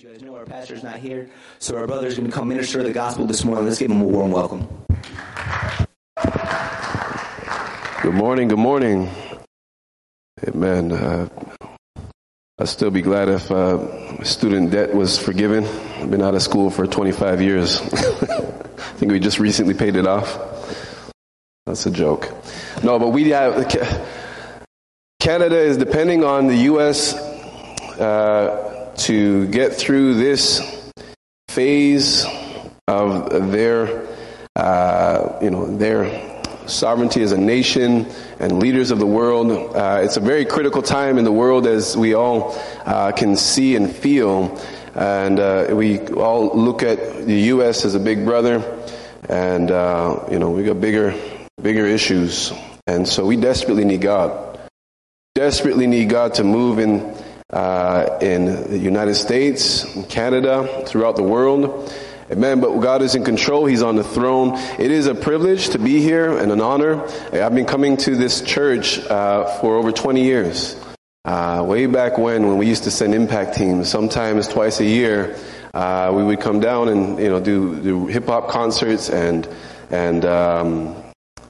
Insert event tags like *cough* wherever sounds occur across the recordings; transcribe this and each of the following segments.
You guys know, our pastor's not here, so our brother's going to come minister the gospel this morning. Let's give him a warm welcome. Good morning, good morning. Amen. Uh, I'd still be glad if uh, student debt was forgiven. I've been out of school for 25 years. *laughs* I think we just recently paid it off. That's a joke. No, but we have. Canada is depending on the U.S. Uh, to get through this phase of their, uh, you know, their sovereignty as a nation and leaders of the world. Uh, it's a very critical time in the world as we all uh, can see and feel. And uh, we all look at the U.S. as a big brother, and uh, you know we got bigger, bigger issues, and so we desperately need God. Desperately need God to move in uh, in the United States, Canada, throughout the world. Amen. But God is in control. He's on the throne. It is a privilege to be here and an honor. I've been coming to this church uh, for over 20 years. Uh, way back when, when we used to send impact teams, sometimes twice a year, uh, we would come down and you know do, do hip hop concerts and and um,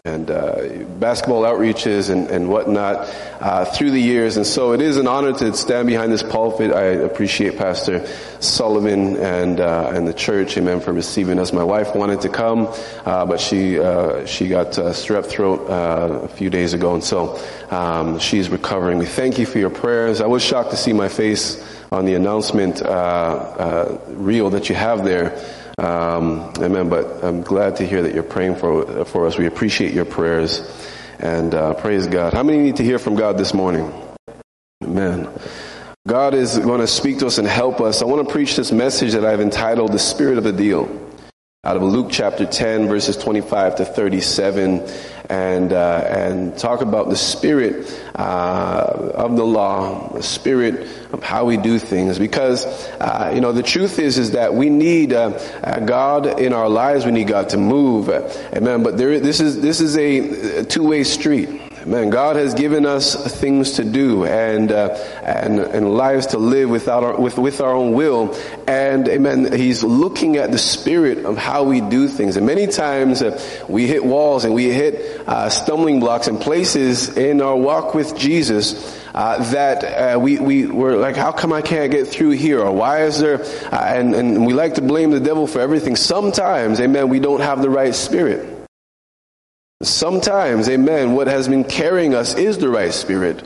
and uh, basketball outreaches and, and whatnot uh, through the years. And so it is an honor to stand behind this pulpit. I appreciate Pastor Sullivan and uh, and the church, amen, for receiving us. My wife wanted to come, uh, but she uh, she got uh, strep throat a few days ago, and so um, she's recovering. We thank you for your prayers. I was shocked to see my face on the announcement reel that you have there. Um, amen. But I'm glad to hear that you're praying for for us. We appreciate your prayers, and uh, praise God. How many need to hear from God this morning? Amen. God is going to speak to us and help us. I want to preach this message that I've entitled "The Spirit of the Deal." Out of Luke chapter 10 verses 25 to 37 and uh, and talk about the spirit uh, of the law, the spirit of how we do things. Because uh, you know the truth is is that we need uh, uh, God in our lives. We need God to move. Amen. But there, this is this is a two way street. Man, God has given us things to do and uh, and and lives to live without our, with with our own will. And amen, He's looking at the spirit of how we do things. And many times uh, we hit walls and we hit uh, stumbling blocks and places in our walk with Jesus. Uh, that uh, we, we were like, how come I can't get through here? Or why is there, uh, and, and we like to blame the devil for everything. Sometimes, amen, we don't have the right spirit. Sometimes, amen, what has been carrying us is the right spirit.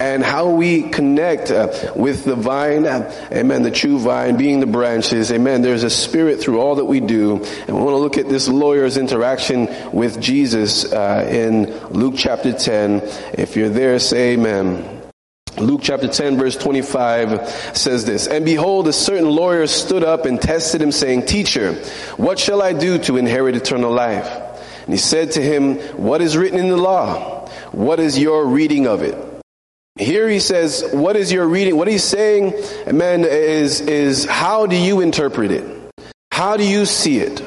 And how we connect uh, with the vine, uh, amen, the true vine being the branches, amen. There's a spirit through all that we do. And we want to look at this lawyer's interaction with Jesus uh, in Luke chapter 10. If you're there, say amen. Luke chapter 10 verse 25 says this, And behold, a certain lawyer stood up and tested him saying, Teacher, what shall I do to inherit eternal life? And he said to him, What is written in the law? What is your reading of it? Here he says, What is your reading? What he's saying, man, is, is how do you interpret it? How do you see it?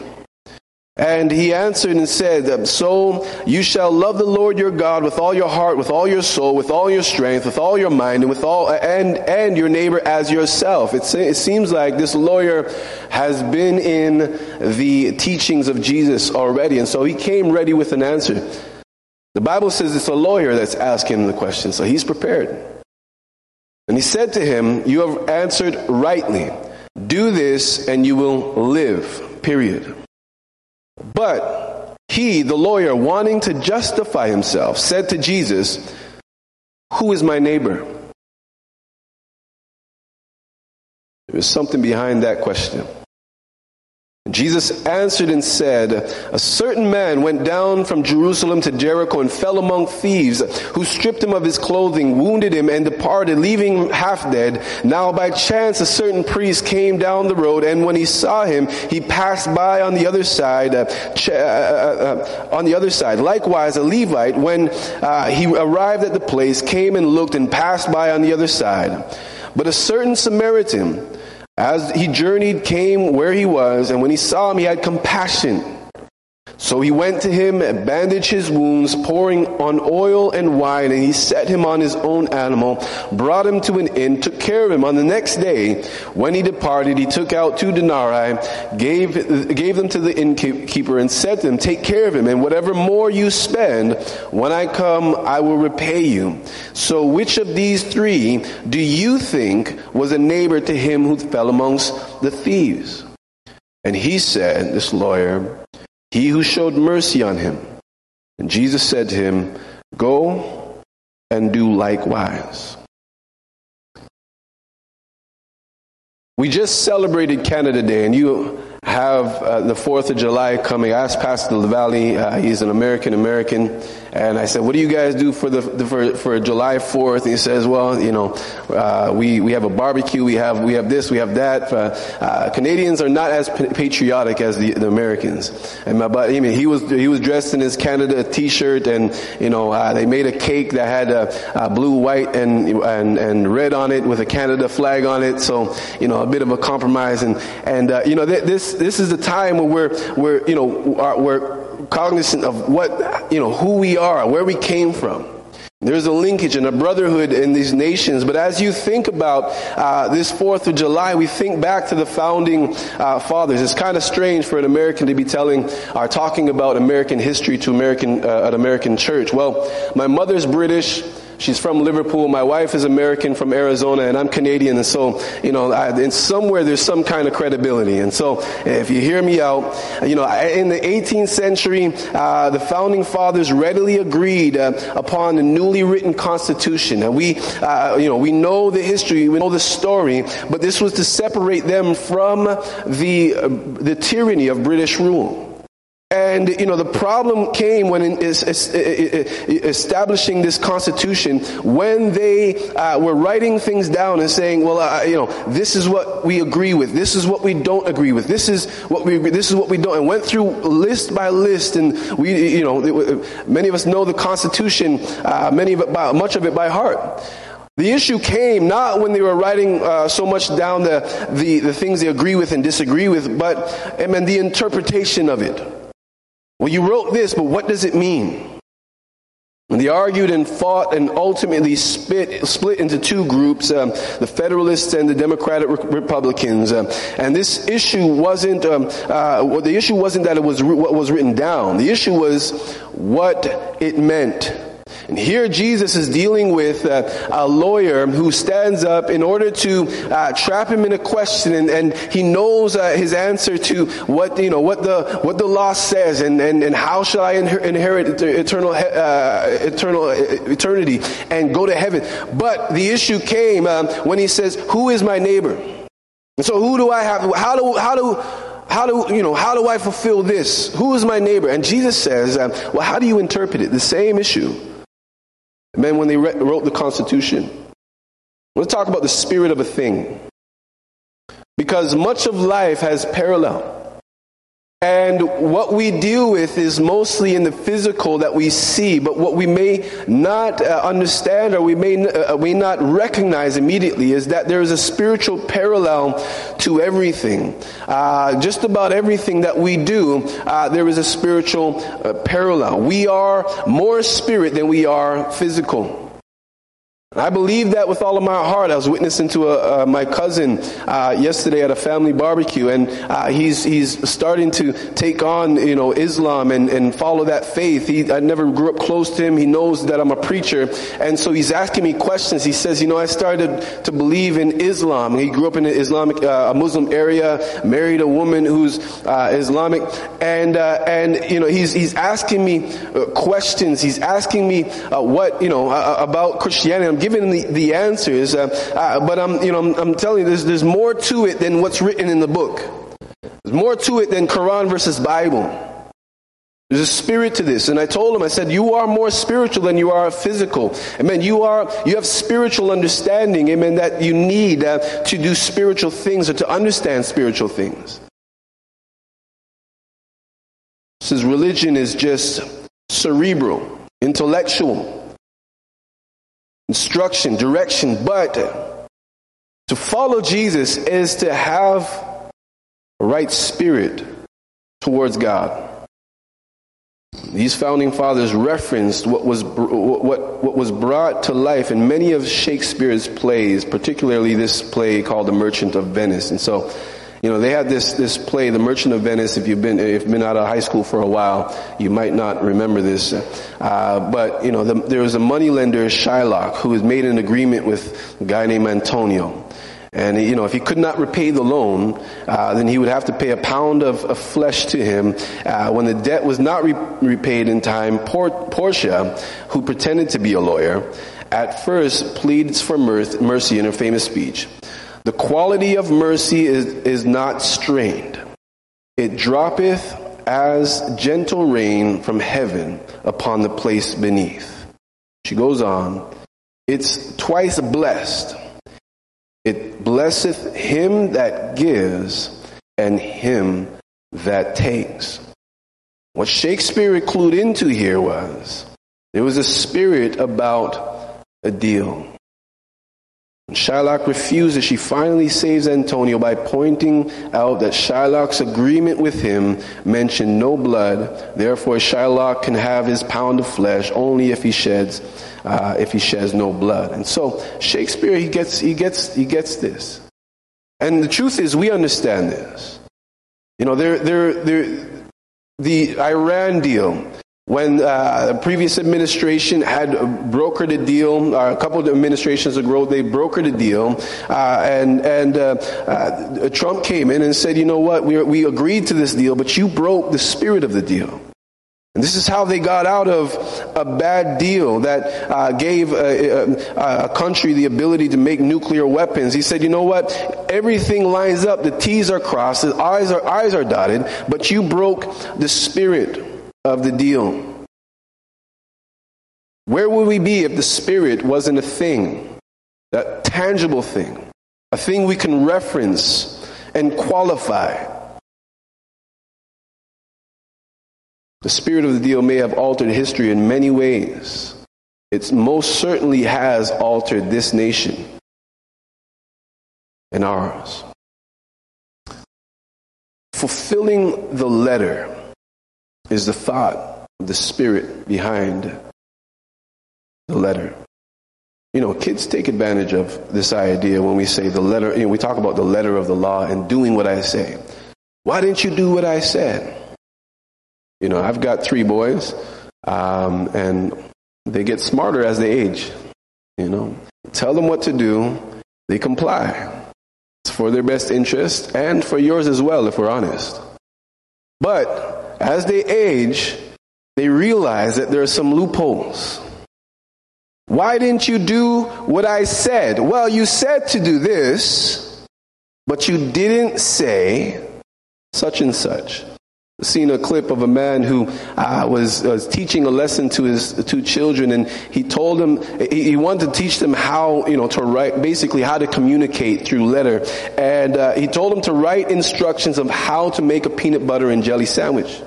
And he answered and said, So you shall love the Lord your God with all your heart, with all your soul, with all your strength, with all your mind, and with all and and your neighbor as yourself. It, it seems like this lawyer has been in the teachings of Jesus already, and so he came ready with an answer. The Bible says it's a lawyer that's asking the question, so he's prepared. And he said to him, You have answered rightly. Do this and you will live. Period. But he, the lawyer, wanting to justify himself, said to Jesus, Who is my neighbor? There was something behind that question. Jesus answered and said, A certain man went down from Jerusalem to Jericho and fell among thieves, who stripped him of his clothing, wounded him, and departed, leaving him half dead. Now by chance a certain priest came down the road, and when he saw him, he passed by on the other side. Uh, uh, uh, uh, on the other side, likewise a Levite, when uh, he arrived at the place, came and looked and passed by on the other side. But a certain Samaritan, as he journeyed, came where he was, and when he saw him, he had compassion So he went to him and bandaged his wounds, pouring on oil and wine, and he set him on his own animal, brought him to an inn, took care of him. On the next day, when he departed, he took out two denarii, gave, gave them to the innkeeper, and said to him, Take care of him, and whatever more you spend, when I come, I will repay you. So which of these three do you think was a neighbor to him who fell amongst the thieves? And he said, this lawyer, he who showed mercy on him. And Jesus said to him, Go and do likewise. We just celebrated Canada Day, and you have uh, the 4th of July coming. I asked Pastor LaValle, uh, he's an American American, and I said, what do you guys do for the, the for, for July 4th? And he says, well, you know, uh, we, we have a barbecue, we have, we have this, we have that. Uh, uh, Canadians are not as patriotic as the, the Americans. And my buddy, I mean, he was, he was dressed in his Canada t-shirt and, you know, uh, they made a cake that had a blue, white, and, and, and red on it with a Canada flag on it. So, you know, a bit of a compromise. And, and, you know, this, this, is the time where we're, we're you know, we're cognizant of what, you know, who we are, where we came from. There's a linkage and a brotherhood in these nations. But as you think about uh, this 4th of July, we think back to the founding uh, fathers. It's kind of strange for an American to be telling or talking about American history to American, uh, an American church. Well, my mother's British. She's from Liverpool. My wife is American from Arizona, and I'm Canadian. And so, you know, I, in somewhere there's some kind of credibility. And so, if you hear me out, you know, in the 18th century, uh, the founding fathers readily agreed uh, upon the newly written Constitution. And we, uh, you know, we know the history, we know the story, but this was to separate them from the uh, the tyranny of British rule. And, you know, the problem came when in, is, is, is, establishing this constitution, when they uh, were writing things down and saying, well, uh, you know, this is what we agree with, this is what we don't agree with, this is what we, this is what we don't, and went through list by list, and we, you know, many of us know the constitution, uh, many of it by, much of it by heart. The issue came not when they were writing uh, so much down the, the, the things they agree with and disagree with, but, I mean, the interpretation of it. Well, you wrote this, but what does it mean? And they argued and fought and ultimately split, split into two groups, um, the Federalists and the Democratic Republicans. Um, and this issue wasn't, um, uh, well, the issue wasn't that it was what was written down. The issue was what it meant. And here Jesus is dealing with uh, a lawyer who stands up in order to uh, trap him in a question, and, and he knows uh, his answer to what you know what the what the law says, and, and, and how shall I inherit eternal uh, eternal eternity and go to heaven. But the issue came um, when he says, "Who is my neighbor?" And so, who do I have? How do how do how do you know how do I fulfill this? Who is my neighbor? And Jesus says, um, well, how do you interpret it? The same issue. Men, when they wrote the Constitution, let's talk about the spirit of a thing. Because much of life has parallel. And what we deal with is mostly in the physical that we see, but what we may not uh, understand or we may, uh, may not recognize immediately is that there is a spiritual parallel to everything. Uh, just about everything that we do, uh, there is a spiritual uh, parallel. We are more spirit than we are physical. I believe that with all of my heart. I was witnessing to a, uh, my cousin uh, yesterday at a family barbecue, and uh, he's he's starting to take on you know Islam and, and follow that faith. He, I never grew up close to him. He knows that I'm a preacher, and so he's asking me questions. He says, you know, I started to believe in Islam. He grew up in an Islamic, uh, a Muslim area, married a woman who's uh, Islamic, and uh, and you know he's he's asking me questions. He's asking me what you know about Christianity. I'm giving the, the answers, uh, uh, but I'm, you know, I'm, I'm, telling you, there's, there's more to it than what's written in the book. There's more to it than Quran versus Bible. There's a spirit to this. And I told him, I said, you are more spiritual than you are physical. Amen. You are, you have spiritual understanding. Amen. That you need uh, to do spiritual things or to understand spiritual things. Says religion is just cerebral, intellectual instruction, direction, but to follow Jesus is to have a right spirit towards God. these founding fathers referenced what was, what, what was brought to life in many of Shakespeare's plays, particularly this play called The Merchant of Venice. And so, you know, they had this, this play, The Merchant of Venice. If you've been, if you've been out of high school for a while, you might not remember this. Uh, but, you know, the, there was a moneylender, Shylock, who had made an agreement with a guy named Antonio. And you know, if he could not repay the loan, uh, then he would have to pay a pound of, of flesh to him. Uh, when the debt was not re- repaid in time, Port- Portia, who pretended to be a lawyer, at first pleads for mercy in her famous speech. The quality of mercy is, is not strained. It droppeth as gentle rain from heaven upon the place beneath. She goes on. It's twice blessed it blesseth him that gives and him that takes. What Shakespeare clued into here was there was a spirit about a deal. Shylock refuses, she finally saves Antonio by pointing out that Shylock's agreement with him mentioned no blood. Therefore, Shylock can have his pound of flesh only if he sheds, uh, if he sheds no blood. And so Shakespeare, he gets, he gets, he gets this. And the truth is, we understand this. You know, there, there, there, the Iran deal, when uh, the previous administration had brokered a deal, uh, a couple of administrations ago, they brokered a deal, uh, and and uh, uh, Trump came in and said, "You know what? We we agreed to this deal, but you broke the spirit of the deal." And this is how they got out of a bad deal that uh, gave a, a, a, country the ability to make nuclear weapons. He said, you know what? Everything lines up. The T's are crossed. The I's are, I's are dotted. But you broke the spirit of the deal. Where would we be if the Spirit wasn't a thing, that tangible thing, a thing we can reference and qualify? The spirit of the deal may have altered history in many ways. It most certainly has altered this nation and ours. Fulfilling the letter is the thought, the spirit behind the letter. You know, kids take advantage of this idea when we say the letter, you know, we talk about the letter of the law and doing what I say. Why didn't you do what I said? You know, I've got three boys, um, and they get smarter as they age. You know, tell them what to do, they comply. It's for their best interest and for yours as well, if we're honest. But as they age, they realize that there are some loopholes. Why didn't you do what I said? Well, you said to do this, but you didn't say such and such seen a clip of a man who uh, was, was, teaching a lesson to his two children and he told them he, he, wanted to teach them how you know to write basically how to communicate through letter and uh, he told them to write instructions of how to make a peanut butter and jelly sandwich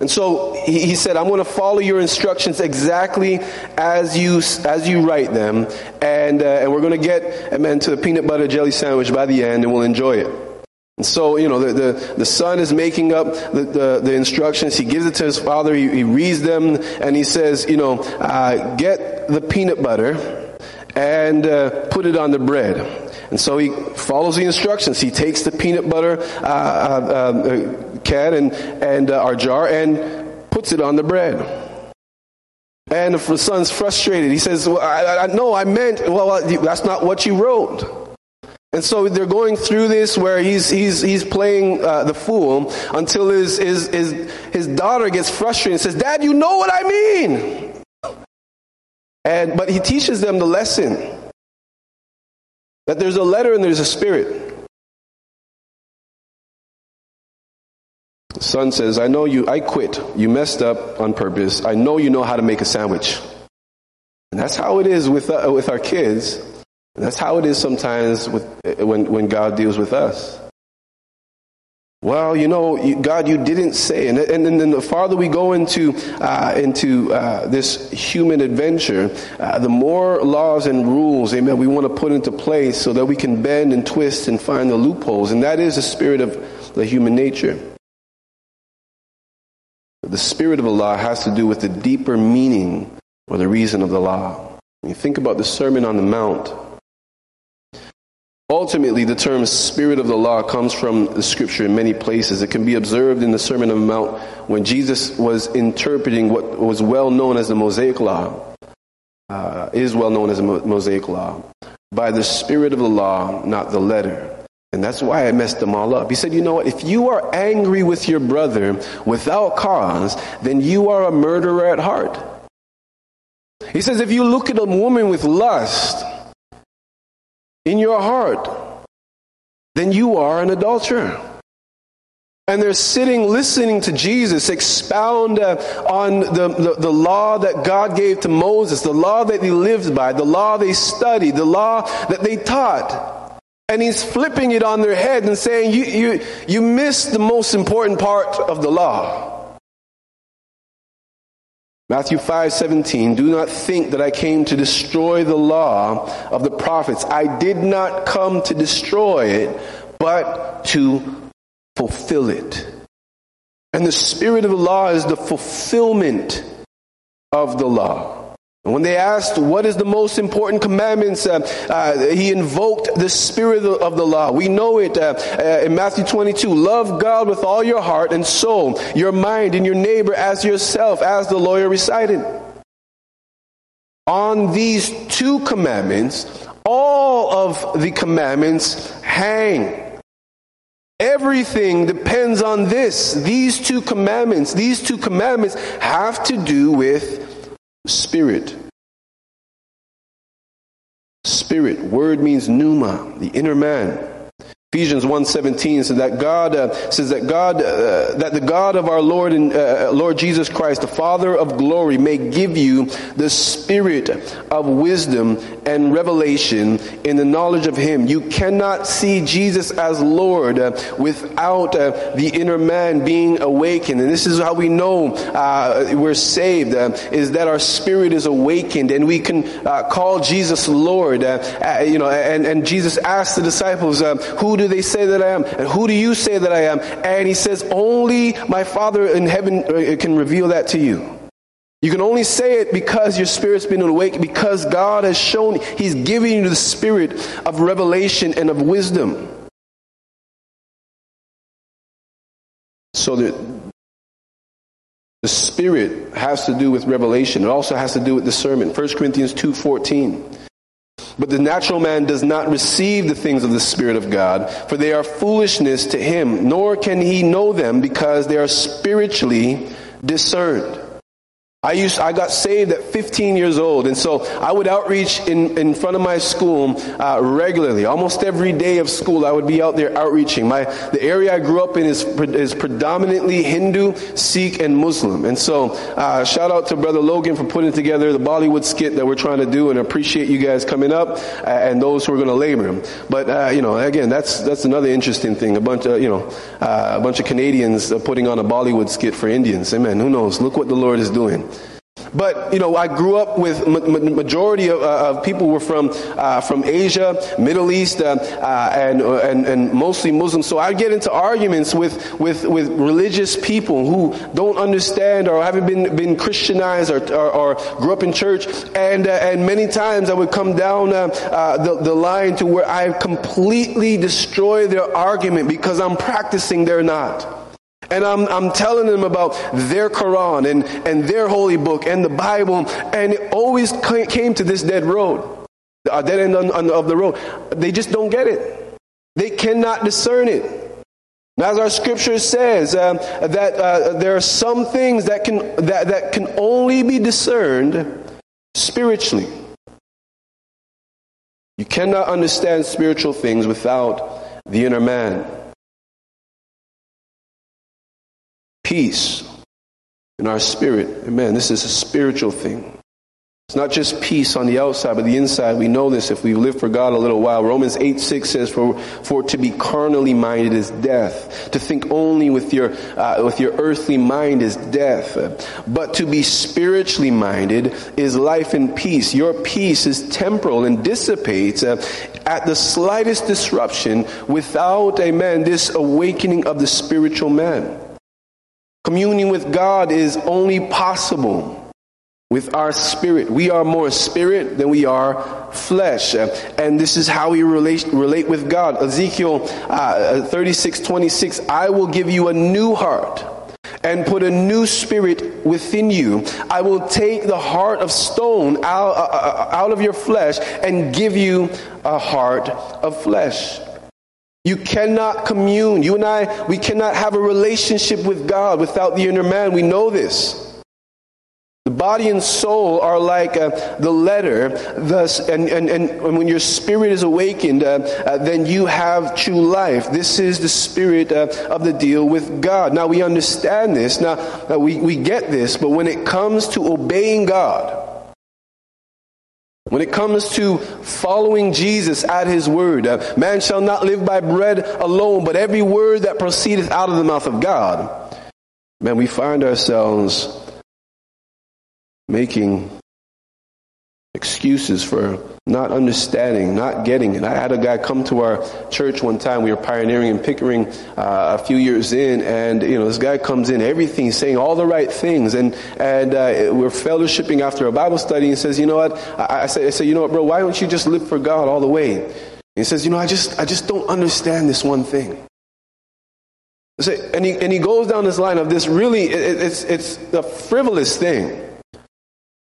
and so he, said, I'm going to follow your instructions exactly as you, as you write them. And, uh, and we're going to get, amen, to the peanut butter jelly sandwich by the end and we'll enjoy it. And so, you know, the, the, the son is making up the, the, the, instructions. He gives it to his father. He, he reads them and he says, you know, uh, get the peanut butter and uh, put it on the bread. And so he follows the instructions. He takes the peanut butter uh, uh, uh can and, and uh, our jar and puts it on the bread. And the son's frustrated. He says, well, I, I, No, I meant, well, that's not what you wrote. And so they're going through this where he's, he's, he's playing uh, the fool until his, his, his, his daughter gets frustrated and says, Dad, you know what I mean. And, but he teaches them the lesson that there's a letter and there's a spirit. Son says, I know you, I quit. You messed up on purpose. I know you know how to make a sandwich. And that's how it is with, uh, with our kids. And that's how it is sometimes with, uh, when, when God deals with us. Well, you know, God, you didn't say, and, and, and then the farther we go into uh, into uh, this human adventure, uh, the more laws and rules, amen, we want to put into place so that we can bend and twist and find the loopholes, and that is the spirit of the human nature. The spirit of the law has to do with the deeper meaning or the reason of the law. When you think about the Sermon on the Mount, ultimately the term spirit of the law comes from the scripture in many places. It can be observed in the Sermon on the Mount when Jesus was interpreting what was well known as the Mosaic Law, uh, is well known as the Mosaic Law, by the spirit of the law, not the letter. And that's why I messed them all up. He said, You know what? If you are angry with your brother without cause, then you are a murderer at heart. He says, If you look at a woman with lust in your heart, then you are an adulterer. And they're sitting listening to Jesus expound uh, on the, the, the, law that God gave to Moses, the law that he lived by, the law they studied, the law that they taught. And he's flipping it on their head and saying, you, you, you missed the most important part of the law. Matthew 5 17, do not think that I came to destroy the law of the prophets. I did not come to destroy it, but to fulfill it. And the spirit of the law is the fulfillment of the law. When they asked what is the most important commandments, uh, uh, he invoked the spirit of the law. We know it uh, uh, in Matthew 22. Love God with all your heart and soul, your mind, and your neighbor as yourself, as the lawyer recited. On these two commandments, all of the commandments hang. Everything depends on this. These two commandments, these two commandments have to do with Spirit. Spirit. Word means pneuma, the inner man. Ephesians 1:17 says that God uh, says that God uh, that the God of our Lord and uh, Lord Jesus Christ, the Father of glory, may give you the spirit of wisdom and revelation in the knowledge of Him. You cannot see Jesus as Lord uh, without uh, the inner man being awakened, and this is how we know uh, we're saved: is that our spirit is awakened, and we can call Jesus Lord. you know, and and Jesus asked the disciples, "Who do they say that I am? And who do you say that I am? And he says, Only my Father in heaven uh, can reveal that to you. You can only say it because your spirit's been awake, because God has shown, He's giving you the spirit of revelation and of wisdom. So that the spirit has to do with revelation. It also has to do with discernment. 1 Corinthians 2.14 but the natural man does not receive the things of the Spirit of God, for they are foolishness to him, nor can he know them because they are spiritually discerned. I used, I got saved at 15 years old, and so I would outreach in, in front of my school uh, regularly. Almost every day of school, I would be out there outreaching. My, the area I grew up in is, is predominantly Hindu, Sikh, and Muslim. And so, uh, shout out to Brother Logan for putting together the Bollywood skit that we're trying to do, and appreciate you guys coming up uh, and those who are going to labor. But uh, you know, again, that's that's another interesting thing. A bunch of you know, uh, a bunch of Canadians putting on a Bollywood skit for Indians. Amen. Who knows? Look what the Lord is doing. But you know, I grew up with ma- majority of, uh, of, people were from uh, from Asia, Middle East, uh, uh and, uh, and and mostly Muslims. So I get into arguments with with with religious people who don't understand or haven't been been Christianized or or, or grew up in church. And uh, and many times I would come down the the line to where I completely destroy their argument because I'm practicing they're not. And I'm, I'm telling them about their Quran and, and their holy book and the Bible, and it always came to this dead road, a dead end on, on, of the road. They just don't get it. They cannot discern it. As our scripture says, um, that uh, there are some things that can, that, that can only be discerned spiritually. You cannot understand spiritual things without the inner man. Peace in our spirit. Amen. This is a spiritual thing. It's not just peace on the outside, but the inside. We know this if we live for God a little while. Romans 8 6 says, For, for to be carnally minded is death. To think only with your, uh, with your earthly mind is death. But to be spiritually minded is life and peace. Your peace is temporal and dissipates uh, at the slightest disruption without, amen, this awakening of the spiritual man. Communing with God is only possible with our spirit. We are more spirit than we are flesh. And this is how we relate, relate with God. Ezekiel uh, 36, 26, I will give you a new heart and put a new spirit within you. I will take the heart of stone out, uh, uh, out of your flesh and give you a heart of flesh. You cannot commune. You and I, we cannot have a relationship with God without the inner man. We know this. The body and soul are like uh, the letter, thus, and, and, and when your spirit is awakened, uh, uh, then you have true life. This is the spirit uh, of the deal with God. Now we understand this, now uh, we, we get this, but when it comes to obeying God, when it comes to following Jesus at his word, uh, man shall not live by bread alone, but every word that proceedeth out of the mouth of God, man, we find ourselves making excuses for not understanding, not getting it. I had a guy come to our church one time. We were pioneering in Pickering uh, a few years in, and you know this guy comes in, everything, saying all the right things, and and uh, we're fellowshipping after a Bible study, and says, you know what? I, I say, I say, you know what, bro? Why don't you just live for God all the way? And he says, you know, I just I just don't understand this one thing. And he, and he goes down this line of this really, it, it's, it's a frivolous thing.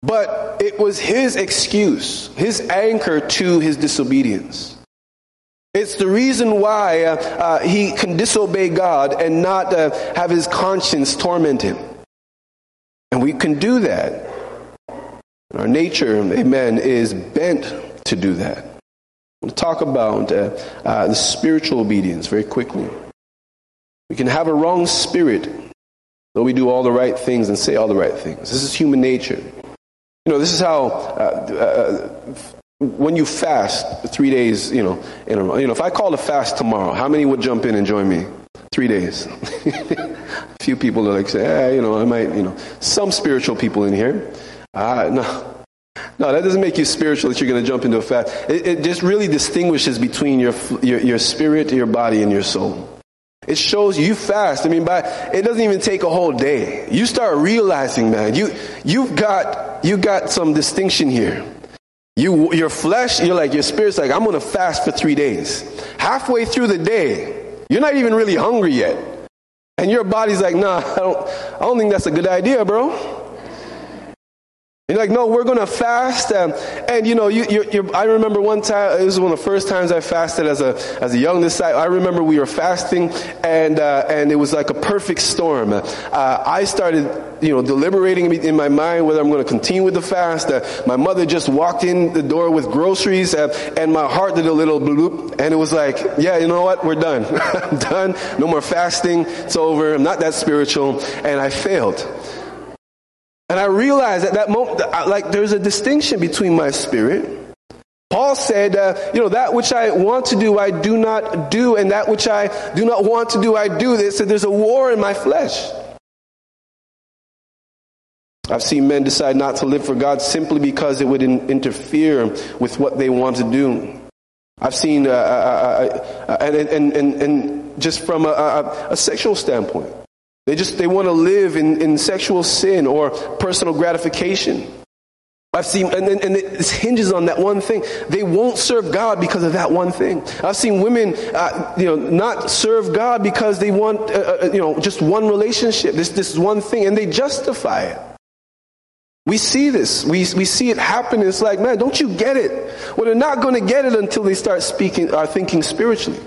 But it was his excuse, his anchor to his disobedience. It's the reason why uh, uh, he can disobey God and not uh, have his conscience torment him. And we can do that. Our nature, amen, is bent to do that. We'll talk about uh, uh, the spiritual obedience very quickly. We can have a wrong spirit, though we do all the right things and say all the right things. This is human nature. You know, this is how uh, uh, when you fast three days, you know, in a. You know, if I call a fast tomorrow, how many would jump in and join me? Three days. a *laughs* few people are like say, eh, you know, I might, you know, some spiritual people in here. Uh, no. No, that doesn't make you spiritual that you're going to jump into a fast. It, it just really distinguishes between your, your, your spirit, your body, and your soul. It shows you fast. I mean, by it doesn't even take a whole day. You start realizing, man, you you've got you got some distinction here. You your flesh, you're like your spirit's like, I'm gonna fast for three days. Halfway through the day, you're not even really hungry yet. And your body's like, nah, *laughs* I don't I don't think that's a good idea, bro. You're like, no, we're going to fast. And, you know, you, you're, you're, I remember one time, it was one of the first times I fasted as a, as a young disciple. I remember we were fasting and, uh, and it was like a perfect storm. Uh, I started, you know, deliberating in my mind whether I'm going to continue with the fast. Uh, my mother just walked in the door with groceries uh, and my heart did a little bloop. And it was like, yeah, you know what? We're done. *laughs* I'm done. No more fasting. It's over. I'm not that spiritual. And I failed. And I realized at that moment, like there's a distinction between my spirit. Paul said, uh, you know, that which I want to do, I do not do, and that which I do not want to do, I do. They said there's a war in my flesh. I've seen men decide not to live for God simply because it would in- interfere with what they want to do. I've seen, uh, uh, uh, uh and, and, and, and just from a, a, a sexual standpoint, they just they want to live in, in sexual sin or personal gratification. I've seen, and, and it hinges on that one thing. They won't serve God because of that one thing. I've seen women, uh, you know, not serve God because they want, uh, uh, you know, just one relationship, this this one thing, and they justify it. We see this. We, we see it happen. It's like, man, don't you get it? Well, they're not going to get it until they start speaking, are uh, thinking spiritually.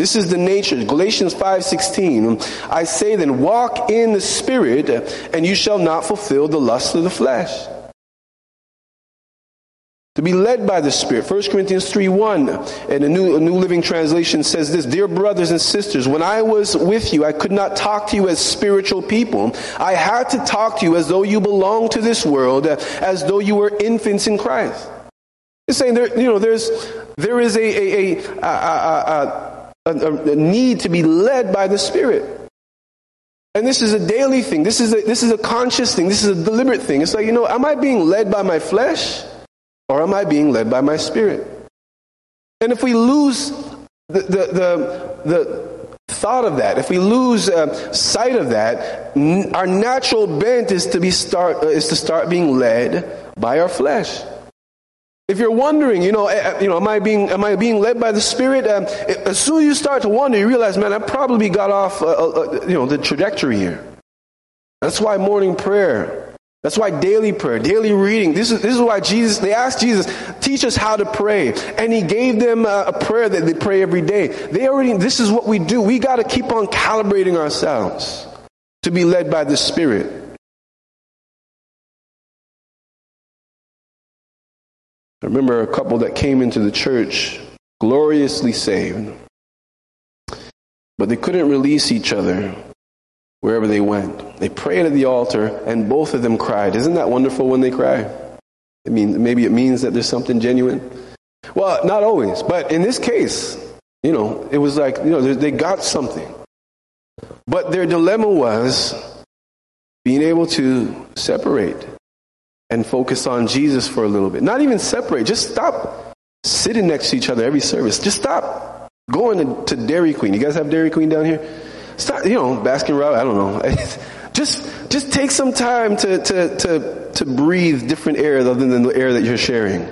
This is the nature. Galatians 5:16. I say then, walk in the spirit, and you shall not fulfill the lust of the flesh. To be led by the Spirit. 1 Corinthians 3:1 and a new, a new Living Translation says this, Dear brothers and sisters, when I was with you, I could not talk to you as spiritual people. I had to talk to you as though you belonged to this world, as though you were infants in Christ. It's saying there, you know, there's there is a, a, a, a a, a need to be led by the Spirit. And this is a daily thing. This is a, this is a conscious thing. This is a deliberate thing. It's like, you know, am I being led by my flesh or am I being led by my spirit? And if we lose the, the, the, the thought of that, if we lose uh, sight of that, n- our natural bent is to be start uh, is to start being led by our flesh. If you're wondering, you know, uh, you know, am I being am I being led by the Spirit? Um, as soon as you start to wonder, you realize, man, I probably got off, uh, uh, you know, the trajectory here. That's why morning prayer that's why daily prayer, daily reading, this is, this is why Jesus, they asked Jesus, teach us how to pray. And he gave them a, a prayer that they pray every day. They already, this is what we do. We got to keep on calibrating ourselves to be led by the Spirit. I remember a couple that came into the church gloriously saved, but they couldn't release each other wherever they went. They prayed at the altar, and both of them cried. Isn't that wonderful when they cry? I mean, maybe it means that there's something genuine. Well, not always, but in this case, you know, it was like, you know, they got something. But their dilemma was being able to separate and focus on Jesus for a little bit. Not even separate, just stop sitting next to each other every service. Just stop going to, to Dairy Queen. You guys have Dairy Queen down here? Stop, you know, Baskin Robbins, I don't know. *laughs* just, just take some time to, to, to, to breathe different air other than the air that you're sharing.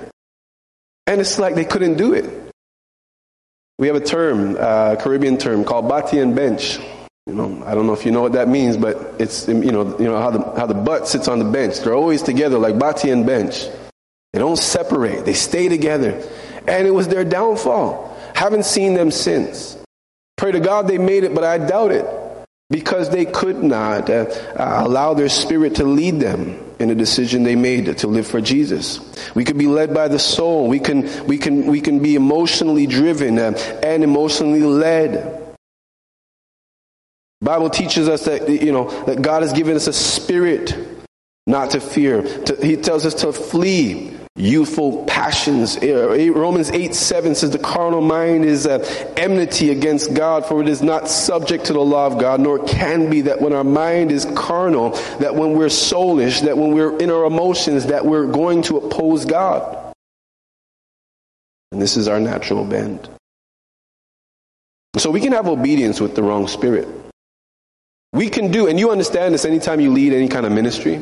And it's like they couldn't do it. We have a term, uh, Caribbean term called bati and bench. You know, I don't know if you know what that means, but it's, you know, you know how the, how the butt sits on the bench. They're always together like bati and bench. They don't separate. They stay together. And it was their downfall. Haven't seen them since. Pray to God they made it, but I doubt it because they could not uh, uh, allow their spirit to lead them in a decision they made to live for Jesus. We could be led by the soul. We can, we can, we can be emotionally driven uh, and emotionally led. Bible teaches us that, you know, that God has given us a spirit not to fear. To, he tells us to flee youthful passions. Uh, Romans 8 7 says, The carnal mind is uh, enmity against God, for it is not subject to the law of God, nor can be that when our mind is carnal, that when we're soulish, that when we're in our emotions, that we're going to oppose God. And this is our natural bend. So we can have obedience with the wrong spirit. We can do, and you understand this anytime you lead any kind of ministry.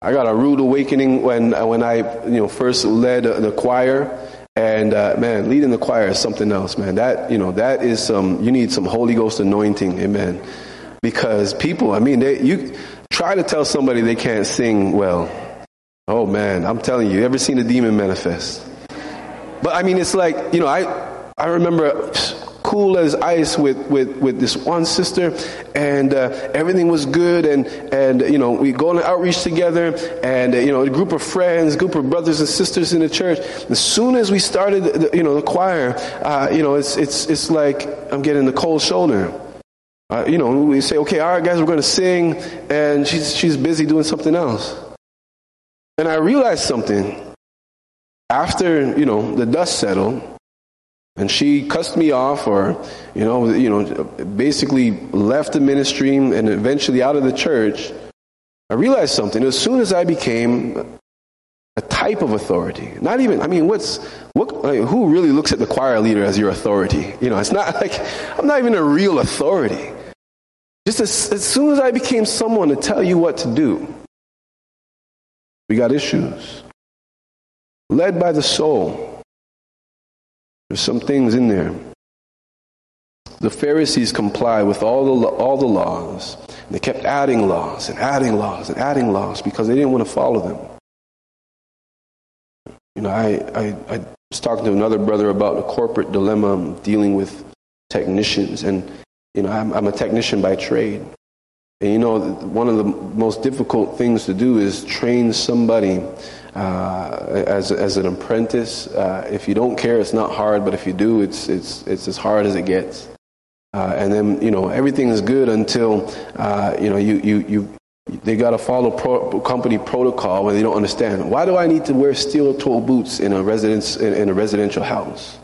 I got a rude awakening when uh, when I you know first led the choir, and uh, man, leading the choir is something else, man. That you know that is some you need some Holy Ghost anointing, amen. Because people, I mean, they you try to tell somebody they can't sing well. Oh man, I'm telling you, you ever seen a demon manifest? But I mean, it's like you know, I I remember cool as ice with, with, with this one sister, and uh, everything was good. And, and, you know, we go on an outreach together, and, uh, you know, a group of friends, group of brothers and sisters in the church. As soon as we started, the, you know, the choir, uh, you know, it's, it's, it's like I'm getting the cold shoulder. Uh, you know, we say, okay, all right, guys, we're going to sing, and she's, she's busy doing something else. And I realized something. After, you know, the dust settled, and she cussed me off or, you know, you know, basically left the ministry and eventually out of the church. I realized something. As soon as I became a type of authority, not even, I mean, what's, what, who really looks at the choir leader as your authority? You know, it's not *laughs* like, I'm not even a real authority. Just as, as soon as I became someone to tell you what to do, we got issues. Led by the soul. There's some things in there. The Pharisees complied with all the, all the laws. They kept adding laws and adding laws and adding laws because they didn't want to follow them. You know, I, I, I was talking to another brother about a corporate dilemma dealing with technicians. And, you know, I'm, I'm a technician by trade. And, you know, one of the most difficult things to do is train somebody as, as an apprentice. Uh, if you don't care, it's not hard, but if you do, it's, it's, it's as hard as it gets. Uh, and then, you know, everything is good until, uh, you know, you, you, you, they got to follow pro- company protocol when they don't understand. Why do I need to wear steel toe boots in a residence in, in a residential house?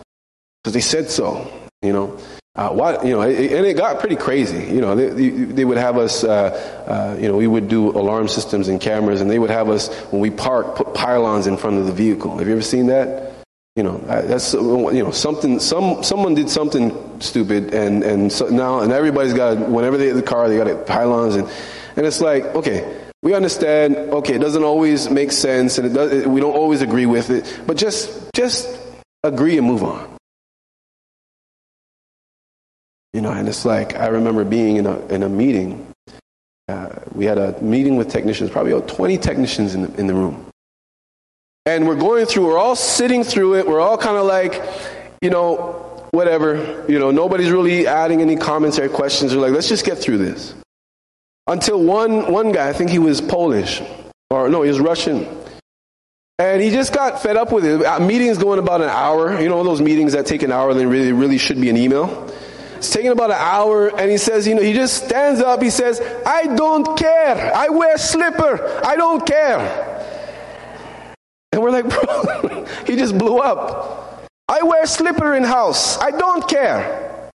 Because they said so. You know, uh, why, you know, it, and it got pretty crazy. You know, they, they would have us, uh, uh, you know, we would do alarm systems and cameras, and they would have us, when we park, put pylons in front of the vehicle. Have you ever seen that? You know, that's, you know, something, some, someone did something stupid. And, and so now, and everybody's got, whenever they hit the car, they got pylons. And, and it's like, okay, we understand, okay, it doesn't always make sense and it does, we don't always agree with it, but just, just agree and move on. You know, and it's like, I remember being in a, in a meeting. Uh, we had a meeting with technicians, probably about 20 technicians in the, in the room. And we're going through, we're all sitting through it. We're all kind of like, you know, whatever. You know, nobody's really adding any commentary questions. We're like, let's just get through this. Until one, one guy, I think he was Polish, or no, he was Russian. And he just got fed up with it. A meeting's going about an hour. You know, those meetings that take an hour, then really, really should be an email. It's taking about an hour, and he says, you know, he just stands up. He says, I don't care. I wear slipper. I don't care. And we're like, *laughs* bro, he just blew up. I wear slipper in house. I don't care.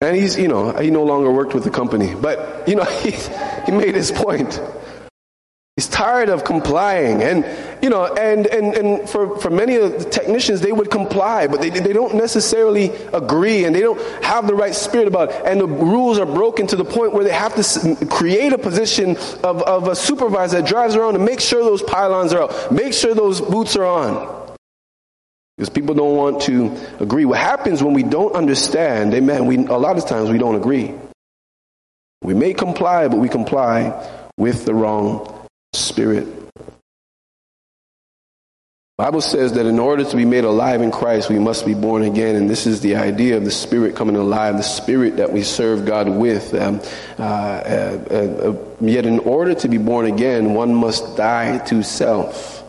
And he's, you know, he no longer worked with the company. But, you know, *laughs* he, he made his point. He's tired of complying. And, you know, and, and, and for, for many of the technicians, they would comply, but they, they don't necessarily agree and they don't have the right spirit about it. And the rules are broken to the point where they have to create a position of, of a supervisor that drives around to make sure those pylons are out, make sure those boots are on. Because people don't want to agree. What happens when we don't understand, amen, we, a lot of times we don't agree. We may comply, but we comply with the wrong spirit. Bible says that in order to be made alive in Christ, we must be born again, and this is the idea of the Spirit coming alive, the Spirit that we serve God with. Um, uh, uh, uh, uh yet, in order to be born again, one must die to self.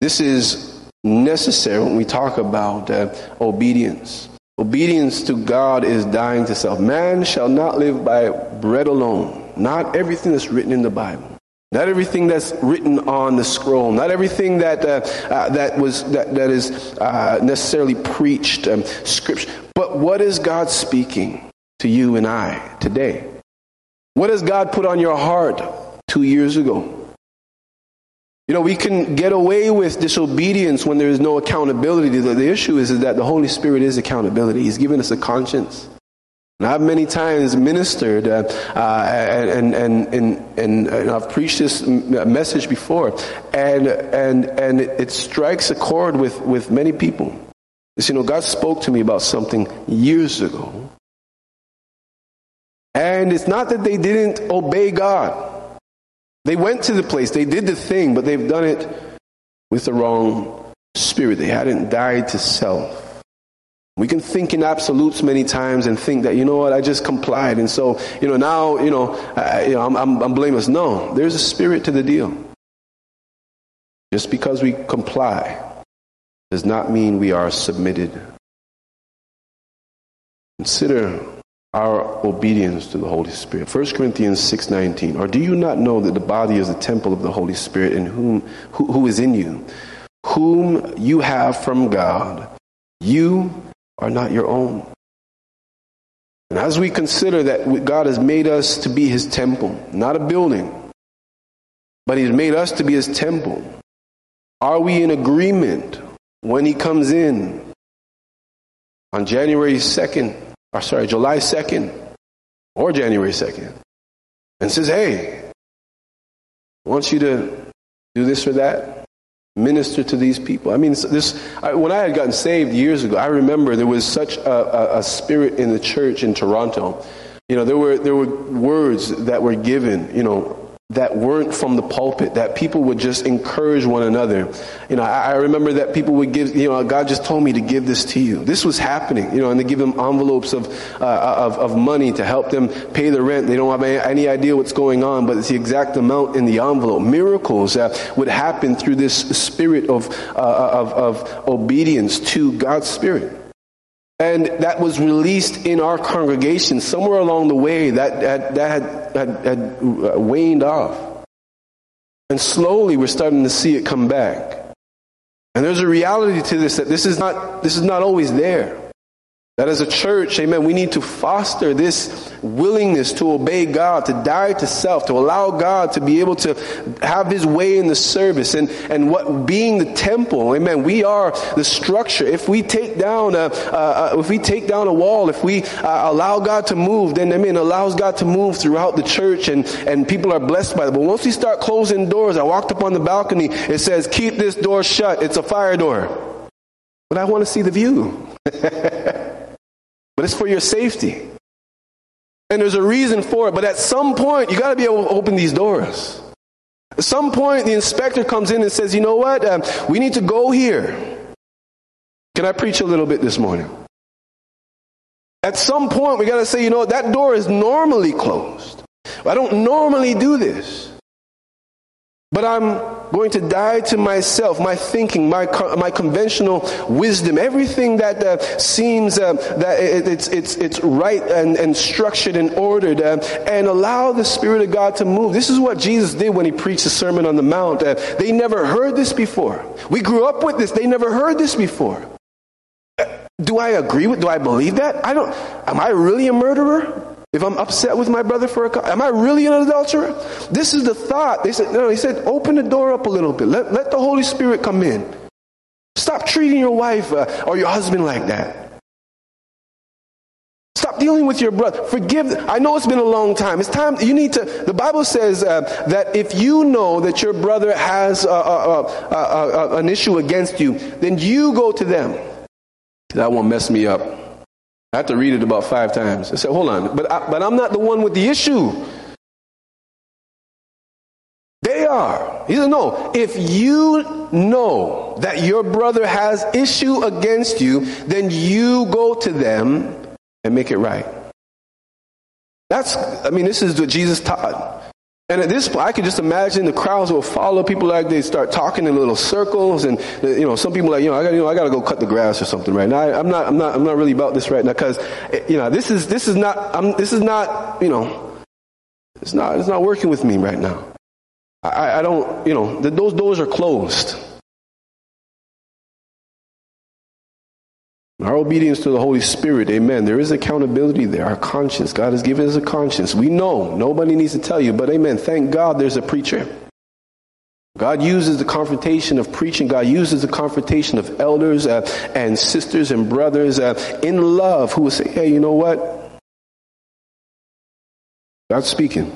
This is necessary when we talk about uh, obedience. Obedience to God is dying to self. Man shall not live by bread alone. Not everything that's written in the Bible. Not everything that's written on the scroll. Not everything that uh, uh, that was that, that is uh, necessarily preached, um, scripture. But what is God speaking to you and I today? What has God put on your heart two years ago? You know, we can get away with disobedience when there is no accountability. The, the issue is, is that the Holy Spirit is accountability. He's given us a conscience. I've many times ministered, uh, uh, and, and, and, and, and, I've preached this message before, and, and, and it strikes a chord with, with many people. It's, you know, God spoke to me about something years ago. And it's not that they didn't obey God. They went to the place, they did the thing, but they've done it with the wrong spirit. They hadn't died to self. We can think in absolutes many times and think that, you know what, I just complied. And so, you know, now, you know, I, you know I'm, I'm, I'm blameless. No, there's a spirit to the deal. Just because we comply does not mean we are submitted. Consider our obedience to the Holy Spirit. 1 Corinthians 6:19. Or do you not know that the body is the temple of the Holy Spirit in whom who, who is in you, whom you have from God? You are not your own. And as we consider that God has made us to be his temple, not a building, but he's made us to be his temple, are we in agreement when he comes in on January 2nd or sorry, July 2nd or January 2nd and says, hey, I want you to do this or that, minister to these people. I mean, this, I, when I had gotten saved years ago, I remember there was such a, a, a spirit in the church in Toronto. You know, there were, there were words that were given, you know, that weren't from the pulpit, that people would just encourage one another. You know, I, I, remember that people would give, you know, God just told me to give this to you. This was happening, you know, and they give them envelopes of, uh, of, of money to help them pay the rent. They don't have any, any, idea what's going on, but it's the exact amount in the envelope. Miracles that would happen through this spirit of, uh, of, of obedience to God's spirit. And that was released in our congregation somewhere along the way that, that, that had, had, had uh, waned off. And slowly we're starting to see it come back. And there's a reality to this that this is not, this is not always there. That as a church, amen, we need to foster this willingness to obey God, to die to self, to allow God to be able to have his way in the service and, and what being the temple, amen, we are the structure. If we take down a, if we take down a wall, if we uh, allow God to move, then amen, allows God to move throughout the church and, and people are blessed by it. But once we start closing doors, I walked up on the balcony, it says, keep this door shut. It's a fire door. But I want to see the view. *laughs* but it's for your safety. And there's a reason for it. But at some point, you got to be able to open these doors. At some point, the inspector comes in and says, you know what? Um, we need to go here. Can I preach a little bit this morning? At some point, we got to say, you know, that door is normally closed. I don't normally do this. But I'm going to die to myself, my thinking, my, my conventional wisdom, everything that uh, seems uh, that it, it's, it's, it's right and, and structured and ordered, uh, and allow the Spirit of God to move. This is what Jesus did when he preached the Sermon on the Mount. Uh, they never heard this before. We grew up with this. They never heard this before. Uh, do I agree with, do I believe that? I don't, am I really a murderer? If I'm upset with my brother for a, am I really an adulterer? This is the thought. They said, no, he said, open the door up a little bit. Let, let the Holy Spirit come in. Stop treating your wife uh, or your husband like that. Stop dealing with your brother. Forgive. I know it's been a long time. It's time. You need to. The Bible says uh, that if you know that your brother has uh, uh, uh, an issue against you, then you go to them. That won't mess me up. I had to read it about five times. I said, hold on, but, I, but I'm not the one with the issue. They are. He said, no, if you know that your brother has issue against you, then you go to them and make it right. That's, I mean, this is what Jesus taught. And at this point, I could just imagine the crowds will follow people like they start talking in little circles, and you know, some people like, you know, I got, you know, to go cut the grass or something right now. I, am not, I'm not, I'm not really about this right now because, you know, this is, this is not, I'm, this is not, you know, it's not, it's not working with me right now. I, I don't, you know, the, those doors are closed. Our obedience to the Holy Spirit, amen. There is accountability there. Our conscience, God has given us a conscience. We know. Nobody needs to tell you, but amen. Thank God there's a preacher. God uses the confrontation of preaching. God uses the confrontation of elders uh, and sisters and brothers uh, in love who will say, hey, you know what? God's speaking.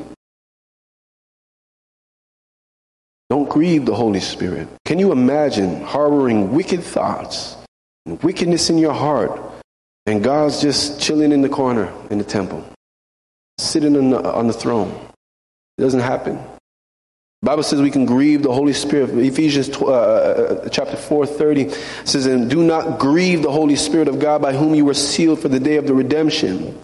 Don't grieve the Holy Spirit. Can you imagine harboring wicked thoughts? Wickedness in your heart, and God's just chilling in the corner in the temple, sitting on the, on the throne. It doesn't happen. The Bible says we can grieve the Holy Spirit. Ephesians uh, uh, chapter 4, 30 says, And do not grieve the Holy Spirit of God by whom you were sealed for the day of the redemption.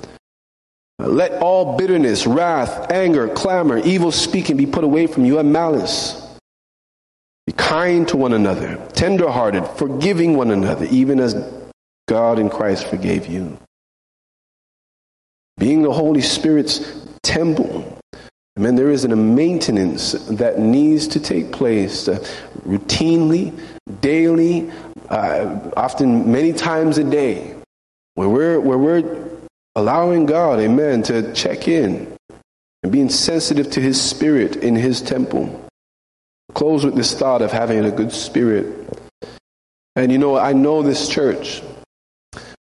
Let all bitterness, wrath, anger, clamor, evil speaking be put away from you and malice. Kind to one another, tenderhearted, forgiving one another, even as God in Christ forgave you. Being the Holy Spirit's temple, I mean, there is a maintenance that needs to take place uh, routinely, daily, uh, often many times a day, where we're, where we're allowing God, amen, to check in and being sensitive to His Spirit in His temple. Close with this thought of having a good spirit. And you know, I know this church.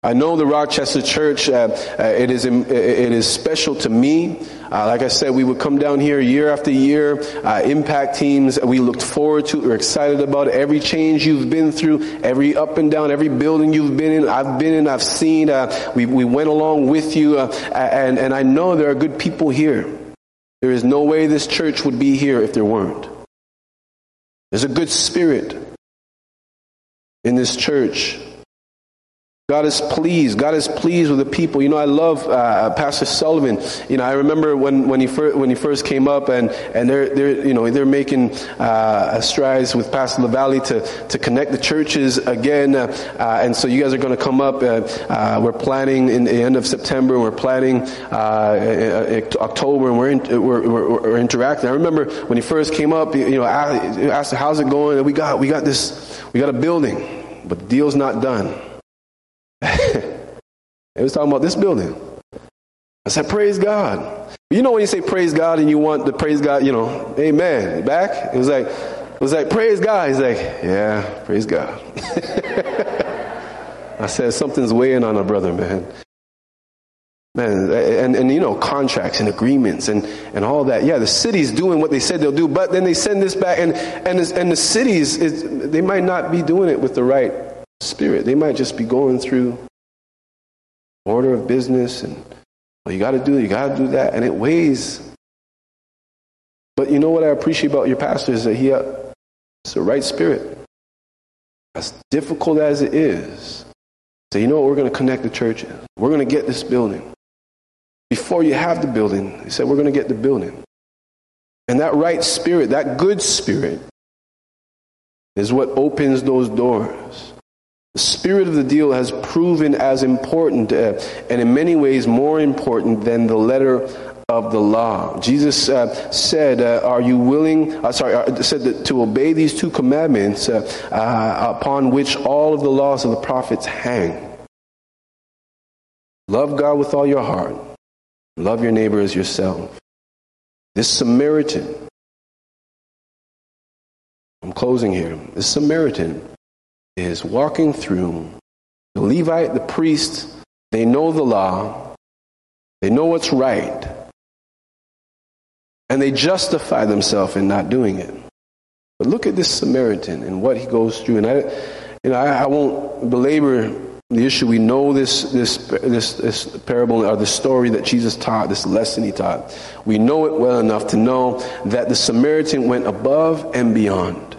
I know the Rochester Church. Uh, uh, it is it is special to me. Uh, like I said, we would come down here year after year. Uh, impact teams. We looked forward to. We're excited about it. every change you've been through, every up and down, every building you've been in. I've been in. I've seen. Uh, we we went along with you, uh, and and I know there are good people here. There is no way this church would be here if there weren't. There's a good spirit in this church. God is pleased. God is pleased with the people. You know, I love uh, Pastor Sullivan. You know, I remember when, when he first when he first came up, and and they're they're you know they're making uh, strides with Pastor Lavalley to to connect the churches again. Uh, and so you guys are going to come up. Uh, uh, we're planning in the end of September. We're planning uh, October, and we're, in, we're, we're, we're interacting. I remember when he first came up. You know, I asked, "How's it going?" We got we got this we got a building, but the deal's not done. *laughs* It was talking about this building. I said, Praise God. You know when you say praise God and you want to praise God, you know, amen. Back? It was like, it was like, praise God. He's like, yeah, praise God. *laughs* I said, something's weighing on a brother, man. Man, and, and you know, contracts and agreements and, and all that. Yeah, the city's doing what they said they'll do, but then they send this back, and, and, and the cities, is, they might not be doing it with the right spirit. They might just be going through order of business and well, you got to do you got to do that, and it weighs. But you know what I appreciate about your pastor is that he uh, has the right spirit. As difficult as it is, say, you know what, we're going to connect the churches. We're going to get this building. Before you have the building, he said, we're going to get the building. And that right spirit, that good spirit, is what opens those doors. The spirit of the deal has proven as important uh, and in many ways more important than the letter of the law. Jesus uh, said, uh, "Are you willing?" Uh, sorry, uh, said to obey these two commandments uh, upon which all of the laws of the prophets hang. Love God with all your heart. Love your neighbor as yourself. This Samaritan. I'm closing here. This Samaritan is walking through the Levite, the priest, they know the law, they know what's right, and they justify themselves in not doing it. But look at this Samaritan and what he goes through. And I, you know, I, I won't belabor the issue. We know this, this, this, this parable or the story that Jesus taught, this lesson he taught. We know it well enough to know that the Samaritan went above and beyond.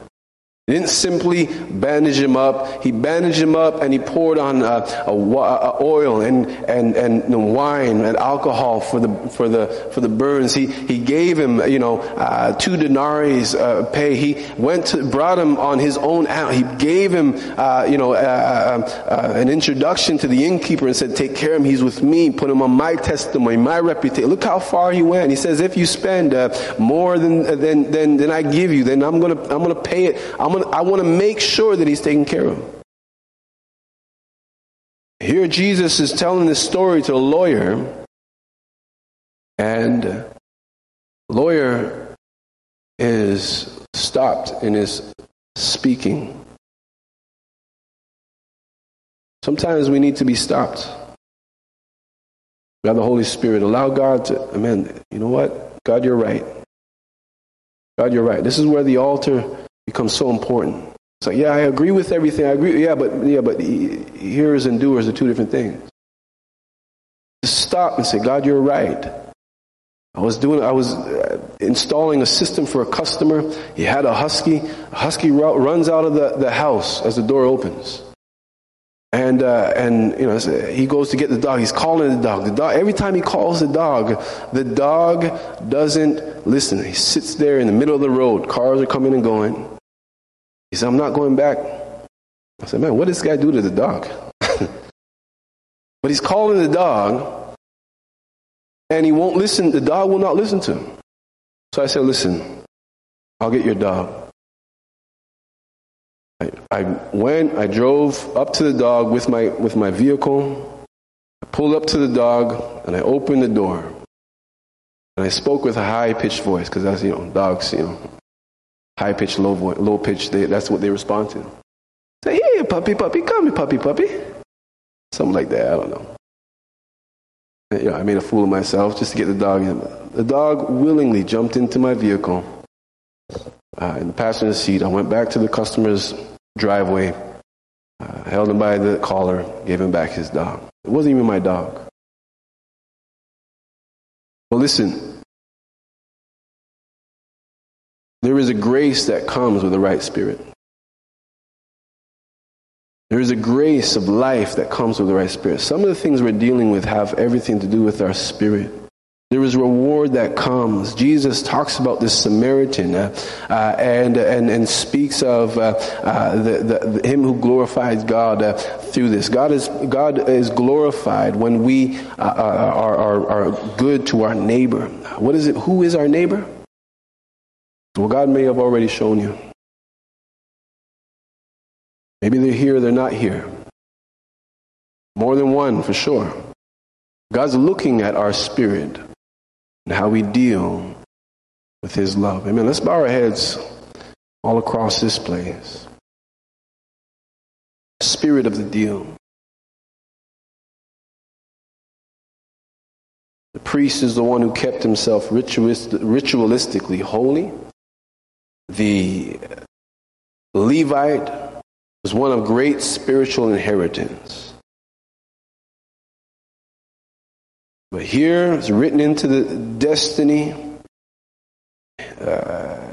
He didn't simply bandage him up. He bandaged him up and he poured on uh, a, a oil and, and, and wine and alcohol for the, for the, for the burns. He, he gave him, you know, uh, two denarii uh, pay. He went to, brought him on his own out. He gave him, uh, you know, uh, uh, an introduction to the innkeeper and said, take care of him. He's with me. Put him on my testimony, my reputation. Look how far he went. He says, if you spend more than, than, than, than I give you, then I'm going to, I'm going to pay it. I'm gonna, I want to make sure that he's taken care of. Here, Jesus is telling this story to a lawyer, and the lawyer is stopped in his speaking. Sometimes we need to be stopped. God, the Holy Spirit, allow God to, amen. You know what? God, you're right. God, you're right. This is where the altar becomes so important. It's like, yeah, I agree with everything. I agree. Yeah, but yeah, but hearers and doers are two different things. Stop and say, God, you're right. I was doing, I was uh, installing a system for a customer. He had a husky. A husky runs out of the, the house as the door opens. And, uh, and, you know, he goes to get the dog. He's calling the dog. The dog, every time he calls the dog, the dog doesn't listen. He sits there in the middle of the road. Cars are coming and going. He said, I'm not going back. I said, man, what does this guy do to the dog? *laughs* but he's calling the dog and he won't listen. The dog will not listen to him. So I said, listen, I'll get your dog. I, I went, I drove up to the dog with my, with my vehicle. I pulled up to the dog and I opened the door. And I spoke with a high pitched voice because that's, you know, dogs, you know, high pitched, low voice, low pitched. That's what they respond to. Say, hey, puppy, puppy, come here, puppy, puppy. Something like that. I don't know. You know, I made a fool of myself just to get the dog in. The dog willingly jumped into my vehicle uh, in the passenger seat. I went back to the customer's driveway, uh, held him by the collar, gave him back his dog. It wasn't even my dog. Well, listen, there is a grace that comes with the right spirit. There is a grace of life that comes with the right spirit. Some of the things we're dealing with have everything to do with our spirit. There is reward that comes. Jesus talks about this Samaritan uh, uh, and, and, and speaks of uh, uh the, the, him who glorifies God uh, through this. God is, God is glorified when we uh, are, are, are good to our neighbor. What is it? Who is our neighbor? Well, God may have already shown you. Maybe they're here, they're not here. More than one, for sure. God's looking at our spirit and how we deal with His love. Amen. Let's bow our heads all across this place. Spirit of the deal. The priest is the one who kept himself ritualistically holy. The Levite was one of great spiritual inheritance. But here it's written into the destiny uh,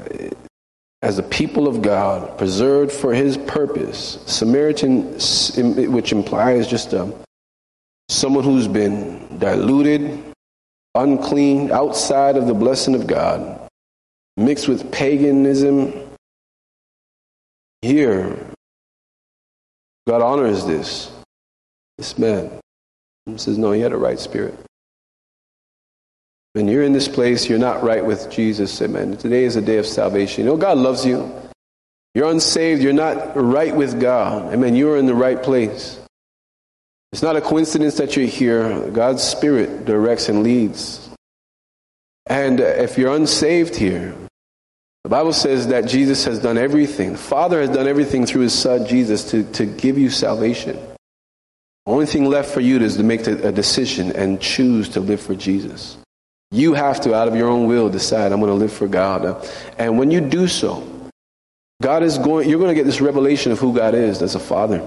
as a people of God, preserved for his purpose. Samaritan, which implies just a, um, someone who's been diluted, unclean, outside of the blessing of God, mixed with paganism. Here, God honors this. This man. He says, No, he had a right spirit. When you're in this place, you're not right with Jesus. Amen. Today is a day of salvation. You know, God loves you. You're unsaved. You're not right with God. Amen. You're in the right place. It's not a coincidence that you're here. God's Spirit directs and leads. And if you're unsaved here, the Bible says that Jesus has done everything. The Father has done everything through His Son, Jesus, to, to give you salvation. The only thing left for you is to make a decision and choose to live for Jesus. You have to, out of your own will, decide, I'm going to live for God. And when you do so, God is going, you're going to get this revelation of who God is as a father.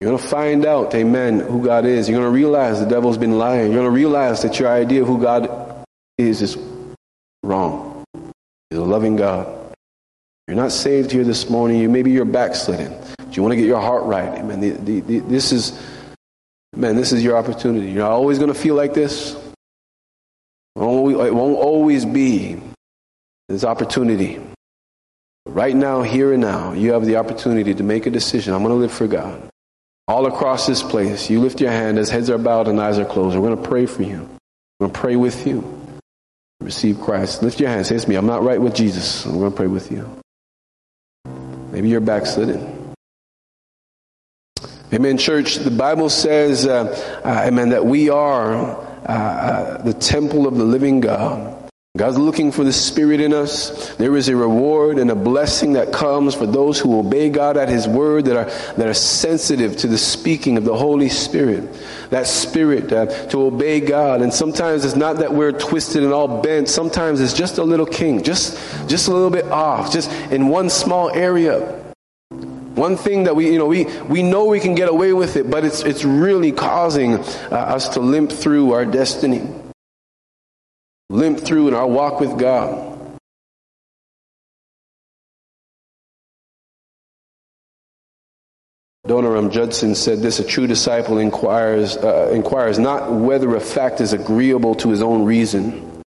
You're going to find out, amen, who God is. You're going to realize the devil's been lying. You're going to realize that your idea of who God is is wrong. He's a loving God. You're not saved here this morning. You maybe you're backslidden. But you want to get your heart right. Amen. The, the, the, this is, man, this is your opportunity. You're not always going to feel like this. It won't always be this opportunity. Right now, here and now, you have the opportunity to make a decision. I'm going to live for God. All across this place, you lift your hand as heads are bowed and eyes are closed. We're going to pray for you. We're going to pray with you. Receive Christ. Lift your hands. Say to me, I'm not right with Jesus. I'm going to pray with you. Maybe you're backslidden. Amen, church. The Bible says, uh, uh, amen, that we are uh, uh, the temple of the living God. God's looking for the Spirit in us. There is a reward and a blessing that comes for those who obey God at His word, that are, that are sensitive to the speaking of the Holy Spirit. That Spirit uh, to obey God. And sometimes it's not that we're twisted and all bent. Sometimes it's just a little king, just, just a little bit off, just in one small area. One thing that we, you know, we, we know we can get away with it, but it's, it's really causing uh, us to limp through our destiny, limp through in our walk with God. Adoniram Judson said this, a true disciple inquires, uh, inquires not whether a fact is agreeable to his own reason,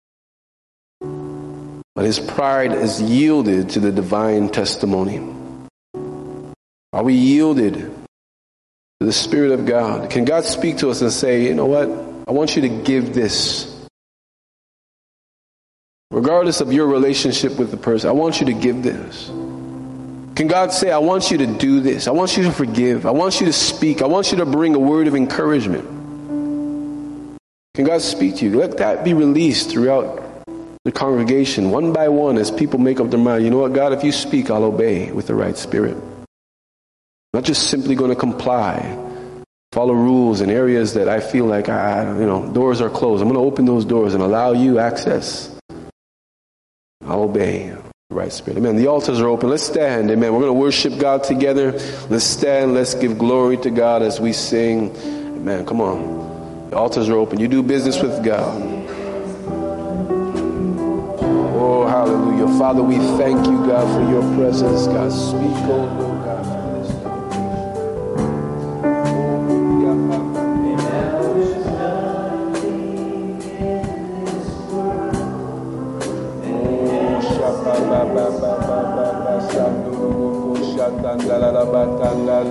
but his pride is yielded to the divine testimony. Are we yielded to the Spirit of God? Can God speak to us and say, you know what? I want you to give this. Regardless of your relationship with the person, I want you to give this. Can God say, I want you to do this? I want you to forgive. I want you to speak. I want you to bring a word of encouragement. Can God speak to you? Let that be released throughout the congregation, one by one, as people make up their mind. You know what, God, if you speak, I'll obey with the right spirit. Not just simply going to comply, follow rules in areas that I feel like, I, you know, doors are closed. I'm going to open those doors and allow you access. I'll obey right spirit. Amen. The altars are open. Let's stand. Amen. We're going to worship God together. Let's stand. Let's give glory to God as we sing. Amen. Come on. The altars are open. You do business with God. Oh, hallelujah. Father, we thank you, God, for your presence. God, speak, oh. Shandala Batanda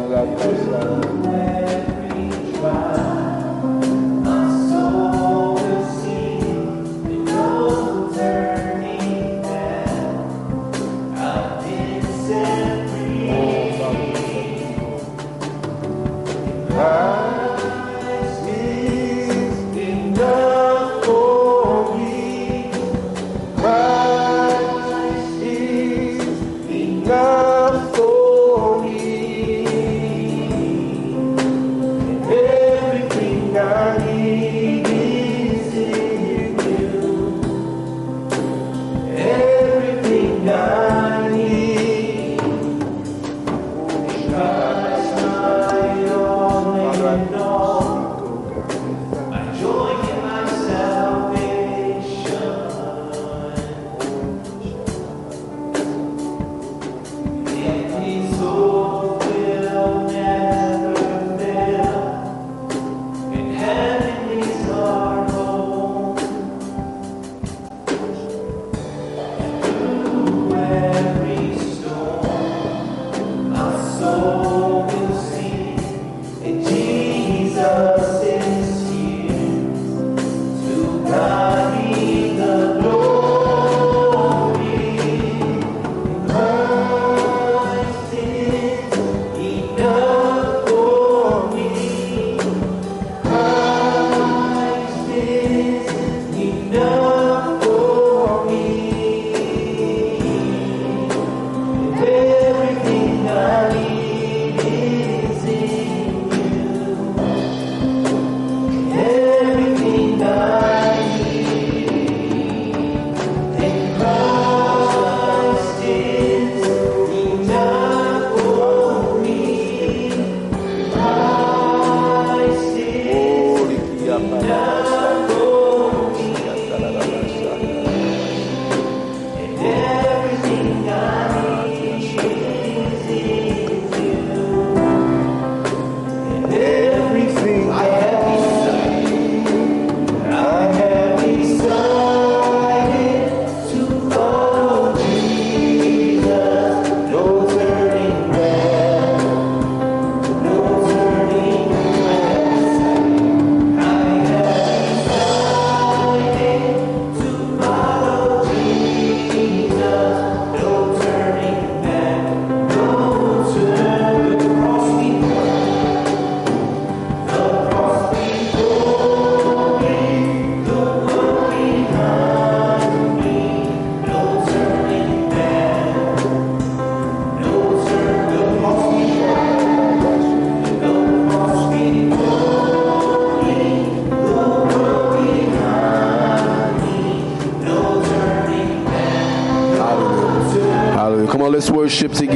worship together.